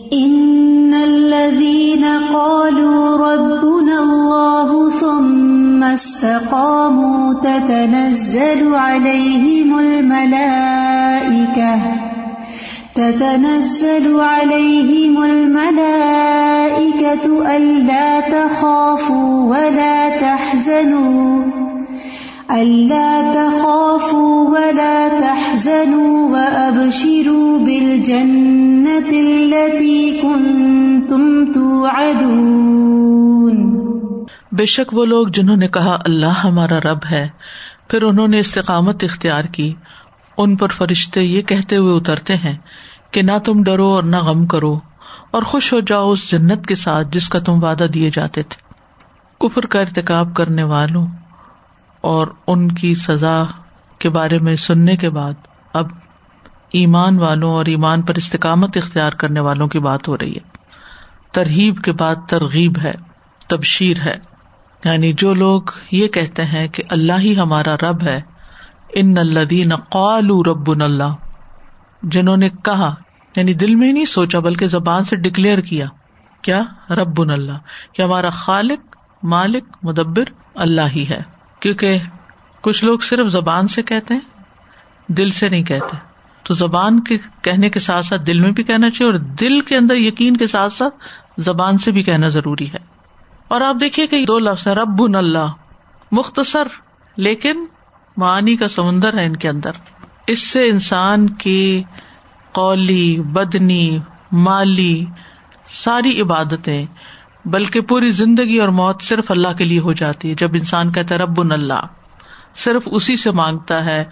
ان الذين قالوا ربنا الله ثم استقاموا تتنزل عليهم الملائكة تتنزل عليهم الملائكة ألا تخافوا ولا تحزنوا ألا تخافوا ولا تحزنوا وأبشروا بالجنة التي كنتم توعدون۔ بے شک وہ لوگ جنہوں نے کہا، اللہ ہمارا رب ہے، پھر انہوں نے استقامت اختیار کی۔ ان پر فرشتے یہ کہتے ہوئے اترتے ہیں کہ نہ تم ڈرو اور نہ غم کرو، اور خوش ہو جاؤ اس جنت کے ساتھ جس کا تم وعدہ دیے جاتے تھے۔ کفر کا ارتکاب کرنے والوں اور ان کی سزا کے بارے میں سننے کے بعد اب ایمان والوں اور ایمان پر استقامت اختیار کرنے والوں کی بات ہو رہی ہے۔ ترہیب کے بعد ترغیب ہے، تبشیر ہے۔ یعنی جو لوگ یہ کہتے ہیں کہ اللہ ہی ہمارا رب ہے، ان الدین قالو رب اللہ۔ جنہوں نے کہا یعنی دل میں نہیں سوچا، بلکہ زبان سے ڈکلیئر کیا کیا؟ رب اللہ۔ کہ ہمارا خالق، مالک، مدبر اللہ ہی ہے۔ کیونکہ کچھ لوگ صرف زبان سے کہتے ہیں دل سے نہیں کہتے۔ تو زبان کے کہنے کے ساتھ ساتھ دل میں بھی کہنا چاہیے اور دل کے اندر یقین کے ساتھ ساتھ زبان سے بھی کہنا ضروری ہے۔ اور آپ دیکھیے کہ دو لفظ رب اللہ، مختصر، لیکن معنی کا سمندر ہے ان کے اندر۔ اس سے انسان کی قولی، بدنی، مالی ساری عبادتیں، بلکہ پوری زندگی اور موت صرف اللہ کے لیے ہو جاتی ہے۔ جب انسان کہتا ہے رب اللہ، صرف اسی سے مانگتا ہے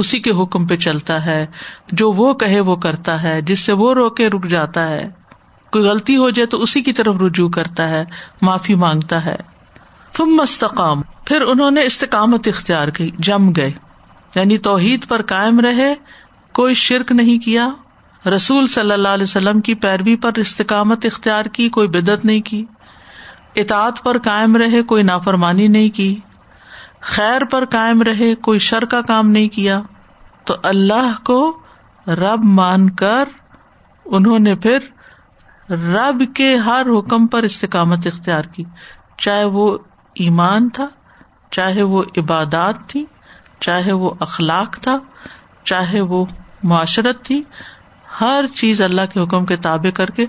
اسی کے حکم پہ چلتا ہے۔ جو وہ کہے وہ کرتا ہے، جس سے وہ روکے رک جاتا ہے۔ کوئی غلطی ہو جائے تو اسی کی طرف رجوع کرتا ہے، معافی مانگتا ہے۔ تم مستقام پھر انہوں نے استقامت اختیار کی، جم گئے۔ یعنی توحید پر قائم رہے، کوئی شرک نہیں کیا۔ رسول صلی اللہ علیہ وسلم کی پیروی پر استقامت اختیار کی، کوئی بدت نہیں کی۔ اطاعت پر قائم رہے، کوئی نافرمانی نہیں کی۔ خیر پر قائم رہے، کوئی شر کا کام نہیں کیا۔ تو اللہ کو رب مان کر انہوں نے پھر رب کے ہر حکم پر استقامت اختیار کی۔ چاہے وہ ایمان تھا، چاہے وہ عبادات تھی چاہے وہ اخلاق تھا، چاہے وہ معاشرت تھی، ہر چیز اللہ کے حکم کے تابع کر کے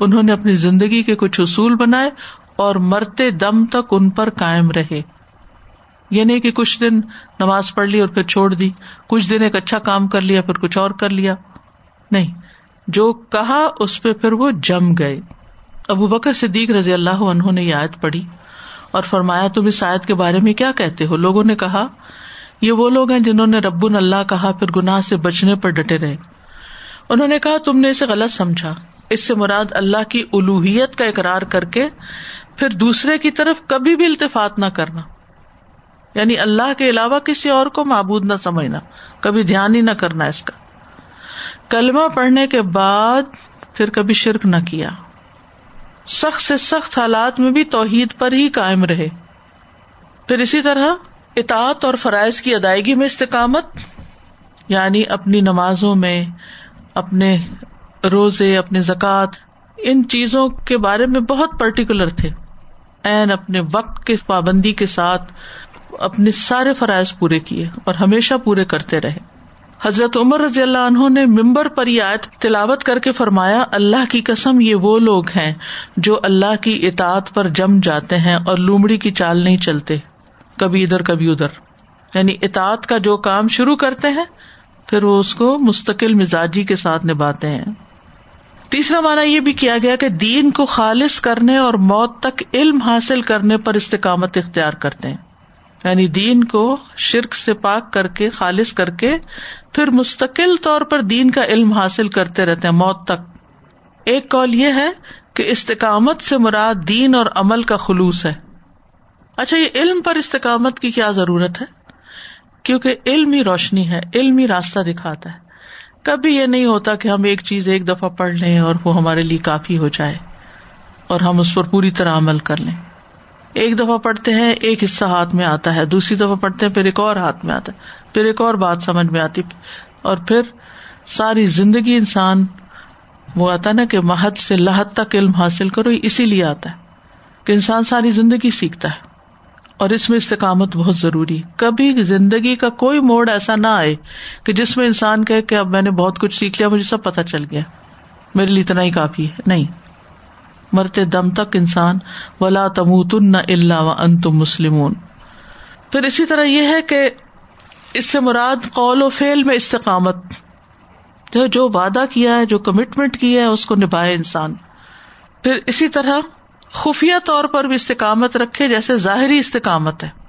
انہوں نے اپنی زندگی کے کچھ اصول بنائے اور مرتے دم تک ان پر قائم رہے۔ یہ نہیں کہ کچھ دن نماز پڑھ لی اور پھر چھوڑ دی، کچھ دن ایک اچھا کام کر لیا، پھر کچھ اور کر لیا۔ نہیں، جو کہا اس پہ پھر وہ جم گئے۔ ابو بکر صدیق رضی اللہ عنہ نے یہ آیت پڑھی اور فرمایا، تم اس آیت کے بارے میں کیا کہتے ہو؟ لوگوں نے کہا، یہ وہ لوگ ہیں جنہوں نے رب اللہ کہا، پھر گناہ سے بچنے پر ڈٹے رہے۔ انہوں نے کہا، تم نے اسے غلط سمجھا۔ اس سے مراد اللہ کی الوحیت کا اقرار کر کے پھر دوسرے کی طرف کبھی بھی التفات نہ کرنا۔ یعنی اللہ کے علاوہ کسی اور کو معبود نہ سمجھنا کبھی دھیان ہی نہ کرنا اس کا۔ کلمہ پڑھنے کے بعد پھر کبھی شرک نہ کیا۔ سخت سے سخت حالات میں بھی توحید پر ہی قائم رہے۔ پھر اسی طرح اطاعت اور فرائض کی ادائیگی میں استقامت یعنی اپنی نمازوں میں اپنے روزے، اپنے زکوٰۃ، ان چیزوں کے بارے میں بہت پرٹیکولر تھے۔ این اپنے وقت کے پابندی کے ساتھ اپنے سارے فرائض پورے کیے اور ہمیشہ پورے کرتے رہے۔ حضرت عمر رضی اللہ عنہ نے ممبر پر یہ آیت تلاوت کر کے فرمایا، اللہ کی قسم یہ وہ لوگ ہیں جو اللہ کی اطاعت پر جم جاتے ہیں اور لومڑی کی چال نہیں چلتے، کبھی ادھر کبھی ادھر۔ یعنی اطاعت کا جو کام شروع کرتے ہیں، پھر وہ اس کو مستقل مزاجی کے ساتھ نبھاتے ہیں۔ تیسرا مانا یہ بھی کیا گیا کہ دین کو خالص کرنے اور موت تک علم حاصل کرنے پر استقامت اختیار کرتے ہیں۔ یعنی دین کو شرک سے پاک کر کے، خالص کر کے پھر مستقل طور پر دین کا علم حاصل کرتے رہتے ہیں موت تک۔ ایک کال یہ ہے کہ استقامت سے مراد دین اور عمل کا خلوص ہے۔ اچھا یہ علم پر استقامت کی کیا ضرورت ہے؟ کیونکہ علم ہی روشنی ہے، علم ہی راستہ دکھاتا ہے۔ کبھی یہ نہیں ہوتا کہ ہم ایک چیز ایک دفعہ پڑھ لیں اور وہ ہمارے لیے کافی ہو جائے اور ہم اس پر پوری طرح عمل کر لیں۔ ایک دفعہ پڑھتے ہیں، ایک حصہ ہاتھ میں آتا ہے، دوسری دفعہ پڑھتے ہیں، پھر ایک اور ہاتھ میں آتا ہے، پھر ایک اور بات سمجھ میں آتی، اور پھر ساری زندگی انسان، وہ آتا نا کہ محد سے لحد تک علم حاصل کرو اسی لیے آتا ہے کہ انسان ساری زندگی سیکھتا ہے، اور اس میں استقامت بہت ضروری کبھی زندگی کا کوئی موڈ ایسا نہ آئے کہ جس میں انسان کہ اب میں نے بہت کچھ سیکھ لیا، مجھے سب پتا چل گیا، میرے لیے اتنا ہی کافی ہے۔ نہیں۔ مرتے دم تک انسان، ولا تموت نہ اللہ و ان تم مسلم پھر اسی طرح یہ ہے کہ اس سے مراد قول و فیل میں استقامت۔ جو وعدہ کیا ہے، جو کمٹمنٹ کیا ہے، اس کو نبھائے انسان۔ پھر اسی طرح خفیہ طور پر بھی استقامت رکھے، جیسے ظاہری استقامت ہے۔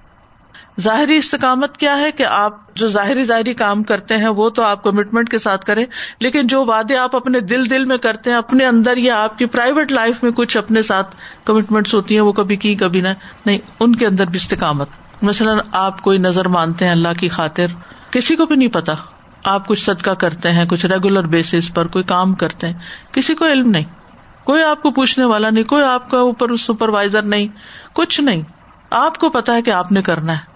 ظاہری استقامت کیا ہے کہ آپ جو ظاہری ظاہری کام کرتے ہیں وہ تو آپ کمٹمنٹ کے ساتھ کریں، لیکن جو وعدے آپ اپنے دل دل میں کرتے ہیں، اپنے اندر یا آپ کی پرائیویٹ لائف میں کچھ اپنے ساتھ کمٹمنٹس ہوتی ہیں، وہ کبھی کی، کبھی نہ، نہیں، ان کے اندر بھی استقامت۔ مثلاً آپ کوئی نظر مانتے ہیں اللہ کی خاطر، کسی کو بھی نہیں پتا۔ آپ کچھ صدقہ کرتے ہیں، کچھ ریگولر بیسس پر کوئی کام کرتے ہیں، کسی کو علم نہیں۔ کوئی آپ کو پوچھنے والا نہیں، کوئی آپ کا اوپر سپروائزر نہیں، کچھ نہیں۔ آپ کو پتا ہے کہ آپ نے کرنا ہے۔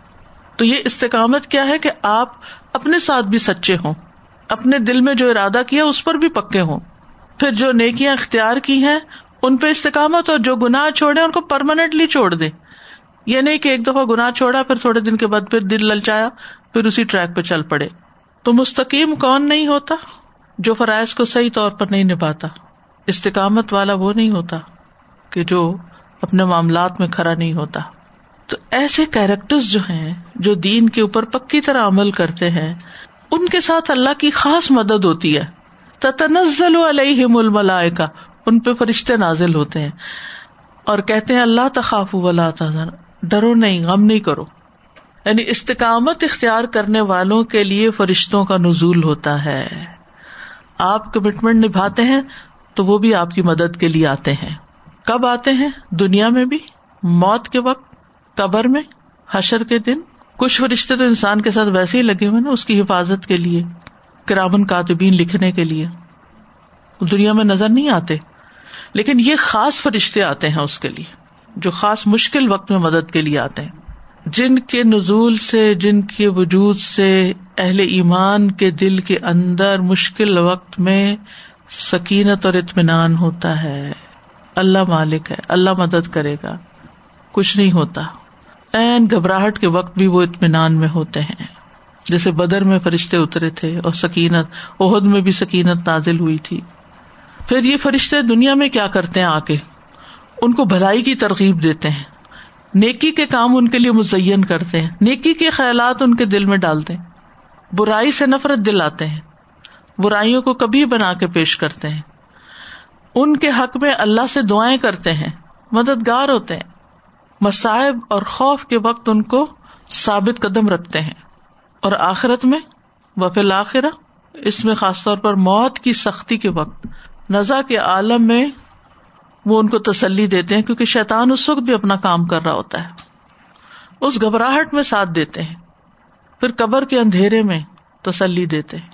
تو یہ استقامت کیا ہے کہ آپ اپنے ساتھ بھی سچے ہوں۔ اپنے دل میں جو ارادہ کیا، اس پر بھی پکے ہوں۔ پھر جو نیکیاں اختیار کی ہیں، ان پہ استقامت اور جو گناہ چھوڑے ان کو پرماننٹلی چھوڑ دے یہ نہیں کہ ایک دفعہ گناہ چھوڑا، پھر تھوڑے دن کے بعد پھر دل للچایا، پھر اسی ٹریک پہ چل پڑے۔ تو مستقیم کون نہیں ہوتا جو فرائض کو صحیح طور پر نہیں نبھاتا؟ استقامت والا وہ نہیں ہوتا کہ جو اپنے معاملات میں کھڑا نہیں ہوتا۔ تو ایسے کیریکٹر جو ہیں، جو دین کے اوپر پکی طرح عمل کرتے ہیں، ان کے ساتھ اللہ کی خاص مدد ہوتی ہے۔ تتنزل علیہم الملائکہ، ان پہ فرشتے نازل ہوتے ہیں۔ اور کہتے ہیں، اللہ تخاف ولا تحزن ڈرو نہیں، غم نہیں کرو۔ یعنی استقامت اختیار کرنے والوں کے لیے فرشتوں کا نزول ہوتا ہے۔ آپ کمٹمنٹ نبھاتے ہیں، تو وہ بھی آپ کی مدد کے لیے آتے ہیں۔ کب آتے ہیں؟ دنیا میں بھی؟ موت کے وقت؟ قبر میں، حشر کے دن، کچھ فرشتے تو انسان کے ساتھ ویسے ہی لگے ہوئے نا، اس کی حفاظت کے لیے کرامن کاتبین لکھنے کے لیے۔ دنیا میں نظر نہیں آتے، لیکن یہ خاص فرشتے آتے ہیں اس کے لیے، جو خاص مشکل وقت میں مدد کے لیے آتے ہیں۔ جن کے نزول سے، جن کے وجود سے اہل ایمان کے دل کے اندر مشکل وقت میں سکینت اور اطمینان ہوتا ہے۔ اللہ مالک ہے، اللہ مدد کرے گا، کچھ نہیں ہوتا۔ این گھبراہٹ کے وقت بھی وہ اطمینان میں ہوتے ہیں۔ جیسے بدر میں فرشتے اترے تھے اور سکینت عہد میں بھی سکینت نازل ہوئی تھی۔ پھر یہ فرشتے دنیا میں کیا کرتے ہیں آ کے ان کو بھلائی کی ترغیب دیتے ہیں۔ نیکی کے کام ان کے لیے مزین کرتے ہیں۔ نیکی کے خیالات ان کے دل میں ڈالتے ہیں۔ برائی سے نفرت دلاتے ہیں۔ برائیوں کو کبھی بنا کے پیش کرتے ہیں۔ ان کے حق میں اللہ سے دعائیں کرتے ہیں۔ مددگار ہوتے ہیں۔ مصائب اور خوف کے وقت ان کو ثابت قدم رکھتے ہیں۔ اور آخرت میں وفیل آخر اس میں خاص طور پر موت کی سختی کے وقت۔ نزا کے عالم میں وہ ان کو تسلی دیتے ہیں کیونکہ شیطان اس وقت بھی اپنا کام کر رہا ہوتا ہے۔ اس گھبراہٹ میں ساتھ دیتے ہیں۔ پھر قبر کے اندھیرے میں تسلی دیتے ہیں۔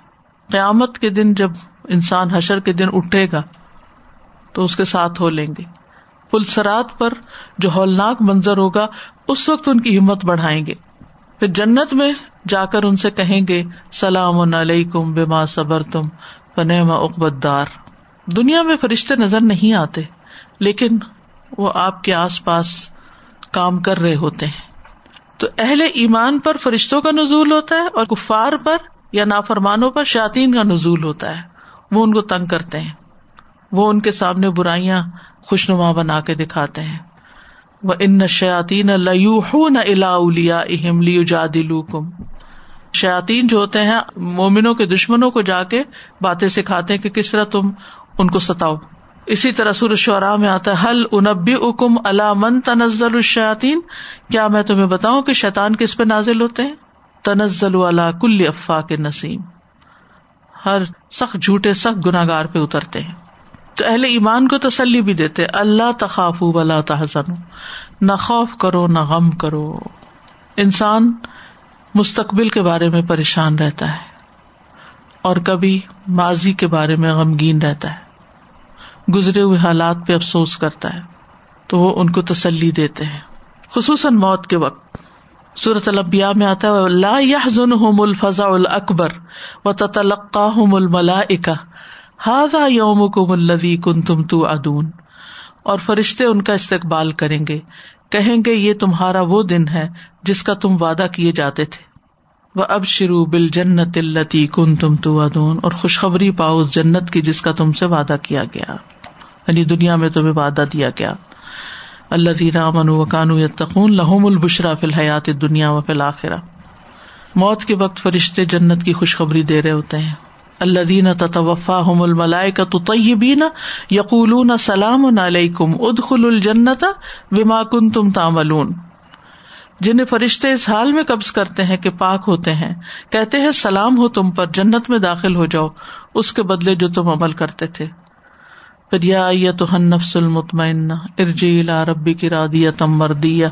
قیامت کے دن جب انسان حشر کے دن اٹھے گا، تو اس کے ساتھ ہو لیں گے۔ پلسرات پر جو ہولناک منظر ہوگا، اس وقت ان کی ہمت بڑھائیں گے۔ پھر جنت میں جا کر ان سے کہیں گے، سلام علیکم بے ماں صبر تم پنما اقبت دار دنیا میں فرشتے نظر نہیں آتے، لیکن وہ آپ کے آس پاس کام کر رہے ہوتے ہیں۔ تو اہل ایمان پر فرشتوں کا نزول ہوتا ہے اور کفار پر یا نافرمانوں پر شاطین کا نزول ہوتا ہے۔ وہ ان کو تنگ کرتے ہیں۔ وہ ان کے سامنے برائیاں خوشنما بنا کے دکھاتے ہیں۔ وہ ان شاطین الا اہم کم شاطین جو ہوتے ہیں، مومنوں کے دشمنوں کو جا کے باتیں سکھاتے ہیں کہ کس طرح تم ان کو ستاؤ۔ اسی طرح سور شعرا میں آتا ہے حل انبی اکم اللہ من تنزل الشاطین کیا میں تمہیں بتاؤں کہ شیطان کس پہ نازل ہوتے ہیں؟ تنزل والا کل افا کے نسیم ہر سخت جھوٹے، سخت گناگار پہ اترتے ہیں۔ تو اہل ایمان کو تسلی بھی دیتے اللہ تخاف ولا تحزن نہ خوف کرو، نہ غم کرو۔ انسان مستقبل کے بارے میں پریشان رہتا ہے۔ اور کبھی ماضی کے بارے میں غمگین رہتا ہے۔ گزرے ہوئے حالات پہ افسوس کرتا ہے۔ تو وہ ان کو تسلی دیتے ہیں۔ خصوصاً موت کے وقت۔ صورت البیا میں آتا ہے، لا الفضا الکبر و تلقا الملا ہاضا یوم کو ملوی کن تم تو ادون اور فرشتے ان کا استقبال کریں گے، کہیں گے یہ تمہارا وہ دن ہے جس کا تم وعدہ کیے جاتے تھے۔ وہ اب شروع بل جنت التی کن تم تو ادون اور خوشخبری پاؤ اس جنت کی جس کا تم سے وعدہ کیا گیا۔ یعنی دنیا میں تمہیں وعدہ دیا گیا۔ اللہ دینا من و کانو یتقون لہوم البشرا فی الحیات دنیا و فی الآخرہ موت کے وقت فرشتے جنت کی خوشخبری دے رہے ہوتے ہیں۔ اللہ دین تطوفا ہم الملائے کا تو طیبین یقول سلام علیکم ادخل الجنت وما کن تم تاملون جنہیں فرشتے اس حال میں قبض کرتے ہیں کہ پاک ہوتے ہیں، کہتے ہیں سلام ہو تم پر، جنت میں داخل ہو جاؤ، اس کے بدلے جو تم عمل کرتے تھے۔ پھر یا تو ہن نفس المطمئن ارجی لا ربی کی رادیا تم مردیا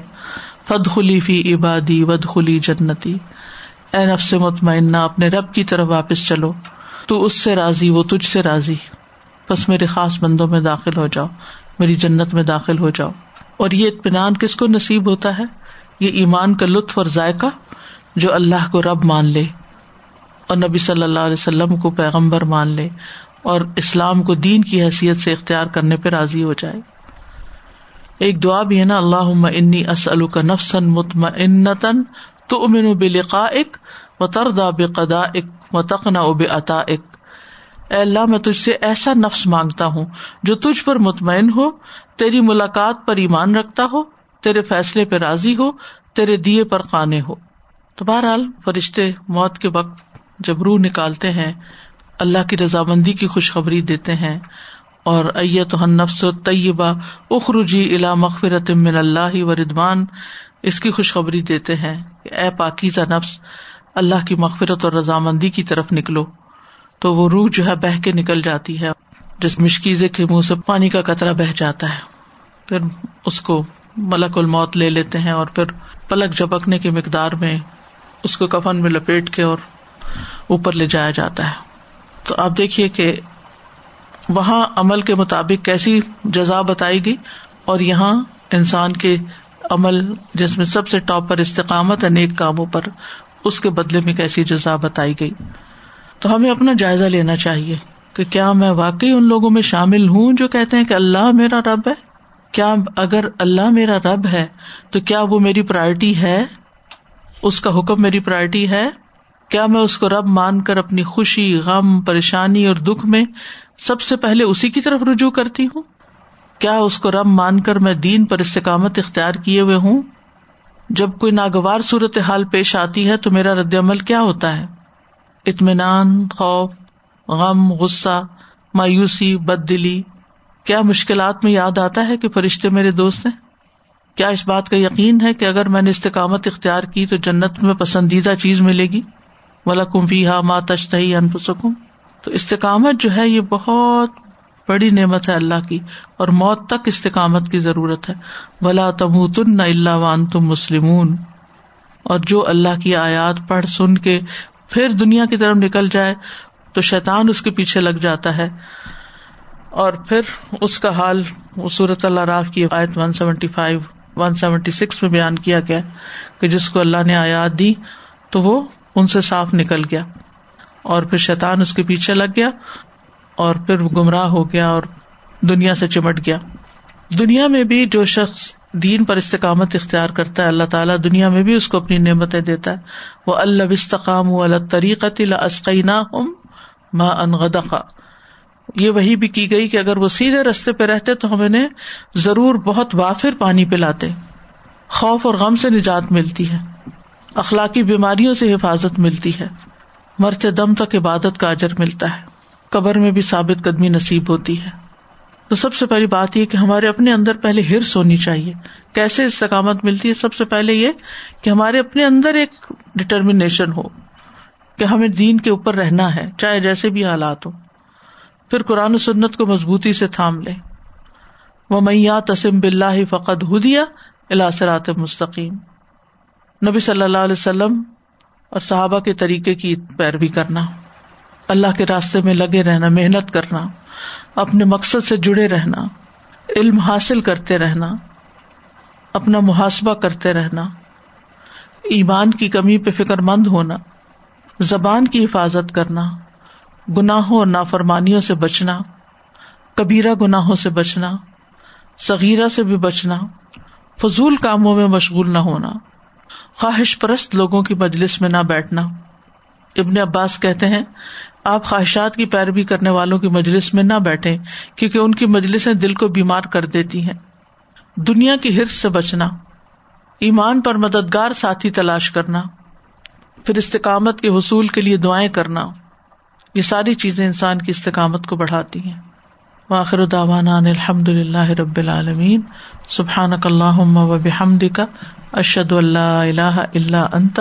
فد خلی فی عبادی ود خلی جنتی۔ اے نفس مطمئنہ، اپنے رب کی طرف واپس چلو۔ تو اس سے راضی، وہ تجھ سے راضی۔ بس میرے خاص بندوں میں داخل ہو جاؤ، میری جنت میں داخل ہو جاؤ۔ اور یہ اطمینان کس کو نصیب ہوتا ہے؟ یہ ایمان کا لطف اور ذائقہ جو اللہ کو رب مان لے۔ اور نبی صلی اللہ علیہ وسلم کو پیغمبر مان لے۔ اور اسلام کو دین کی حیثیت سے اختیار کرنے پہ راضی ہو جائے۔ ایک دعا بھی ہے نا اللہ انی اسلو کا نفسن مطمئنتن تو امن بلقا اک و تردا بے قدا اک و تقنا اب عطا اے اللہ، میں تجھ سے ایسا نفس مانگتا ہوں جو تجھ پر مطمئن ہو، تیری ملاقات پر ایمان رکھتا ہو، تیرے فیصلے پہ راضی ہو، تیرے دیے پر قانے ہو۔ تو بہرحال، فرشتے موت کے وقت جب روح نکالتے ہیں، اللہ کی رضامندی کی خوشخبری دیتے ہیں اور ایت نفس و طیبہ اخرجی الا مغفرت من اللہ و ردوان اس کی خوشخبری دیتے ہیں کہ اے پاکیزہ نفس اللہ کی مغفرت اور رضامندی کی طرف نکلو، تو وہ روح جو ہے بہ کے نکل جاتی ہے، جس مشکیزے کے منہ سے پانی کا قطرہ بہ جاتا ہے۔ پھر اس کو ملک الموت لے لیتے ہیں اور پھر پلک جھپکنے کی مقدار میں اس کو کفن میں لپیٹ کے اور اوپر لے جایا جاتا ہے۔ تو آپ دیکھیے کہ وہاں عمل کے مطابق کیسی جزا بتائی گئی اور یہاں انسان کے عمل جس میں سب سے ٹاپ پر استقامت ہے، نیک کاموں پر اس کے بدلے میں کیسی جزا بتائی گئی۔ تو ہمیں اپنا جائزہ لینا چاہیے کہ کیا میں واقعی ان لوگوں میں شامل ہوں جو کہتے ہیں کہ اللہ میرا رب ہے؟ کیا اگر اللہ میرا رب ہے، تو کیا وہ میری پرائرٹی ہے؟ اس کا حکم میری پرائرٹی ہے؟ کیا میں اس کو رب مان کر اپنی خوشی، غم، پریشانی اور دکھ میں سب سے پہلے اسی کی طرف رجوع کرتی ہوں؟ کیا اس کو رب مان کر میں دین پر استقامت اختیار کیے ہوئے ہوں؟ جب کوئی ناگوار صورت حال پیش آتی ہے تو میرا رد عمل کیا ہوتا ہے؟ اطمینان، خوف، غم، غصہ، مایوسی بد دلی کیا مشکلات میں یاد آتا ہے کہ فرشتے میرے دوست ہیں؟ کیا اس بات کا یقین ہے کہ اگر میں نے استقامت اختیار کی تو جنت میں پسندیدہ چیز ملے گی؟ ولا کمفی ہا ماں تشتہی انفسکم تو استقامت جو ہے یہ بہت بڑی نعمت ہے اللہ کی اور موت تک استقامت کی ضرورت ہے۔ ولا تم تن اللہ وان تم مسلم اور جو اللہ کی آیات پڑھ سن کے پھر دنیا کی طرف نکل جائے تو شیطان اس کے پیچھے لگ جاتا ہے۔ اور پھر اس کا حال صورت اللہ راف کی آیت one seventy five one seventy six میں بیان کیا گیا کہ جس کو اللہ نے آیات دی تو وہ ان سے صاف نکل گیا اور پھر شیطان اس کے پیچھے لگ گیا اور پھر گمراہ ہو گیا اور دنیا سے چمٹ گیا۔ دنیا میں بھی جو شخص دین پر استقامت اختیار کرتا ہے، اللہ تعالیٰ دنیا میں بھی اس کو اپنی نعمتیں دیتا ہے۔ وہ اللہ استقام و اللہ طریقت عسقینہ ماں انغدقا یہ وہی بھی کی گئی کہ اگر وہ سیدھے رستے پہ رہتے تو ہم انہیں ضرور بہت وافر پانی پلاتے۔ خوف اور غم سے نجات ملتی ہے۔ اخلاقی بیماریوں سے حفاظت ملتی ہے۔ مرتے دم تک عبادت کا اجر ملتا ہے۔ قبر میں بھی ثابت قدمی نصیب ہوتی ہے۔ تو سب سے پہلی بات یہ کہ ہمارے اپنے اندر پہلے ہرس ہونی چاہیے۔ کیسے استقامت ملتی ہے؟ سب سے پہلے یہ کہ ہمارے اپنے اندر ایک ڈٹرمینیشن ہو کہ ہمیں دین کے اوپر رہنا ہے، چاہے جیسے بھی حالات ہو پھر قرآن و سنت کو مضبوطی سے تھام لے وہ میاں تسم بلّہ فقط ہدیا الاثرات مستقیم نبی صلی اللہ علیہ وسلم اور صحابہ کے طریقے کی پیروی کرنا۔ اللہ کے راستے میں لگے رہنا، محنت کرنا، اپنے مقصد سے جڑے رہنا، علم حاصل کرتے رہنا، اپنا محاسبہ کرتے رہنا، ایمان کی کمی پہ فکر مند ہونا، زبان کی حفاظت کرنا، گناہوں اور نافرمانیوں سے بچنا، کبیرہ گناہوں سے بچنا، صغیرہ سے بھی بچنا، فضول کاموں میں مشغول نہ ہونا، خواہش پرست لوگوں کی مجلس میں نہ بیٹھنا۔ ابن عباس کہتے ہیں آپ خواہشات کی پیروی کرنے والوں کی مجلس میں نہ بیٹھے کیونکہ ان کی مجلسیں دل کو بیمار کر دیتی ہیں۔ دنیا کی ہرس سے بچنا، ایمان پر مددگار ساتھی تلاش کرنا، پھر استقامت کے حصول کے لیے دعائیں کرنا، یہ ساری چیزیں انسان کی استقامت کو بڑھاتی ہیں۔ واخر الحمد اللہ رب العالمین۔ سبحان اللہ و بحمد کا اشد اللہ اللہ اللہ انت۔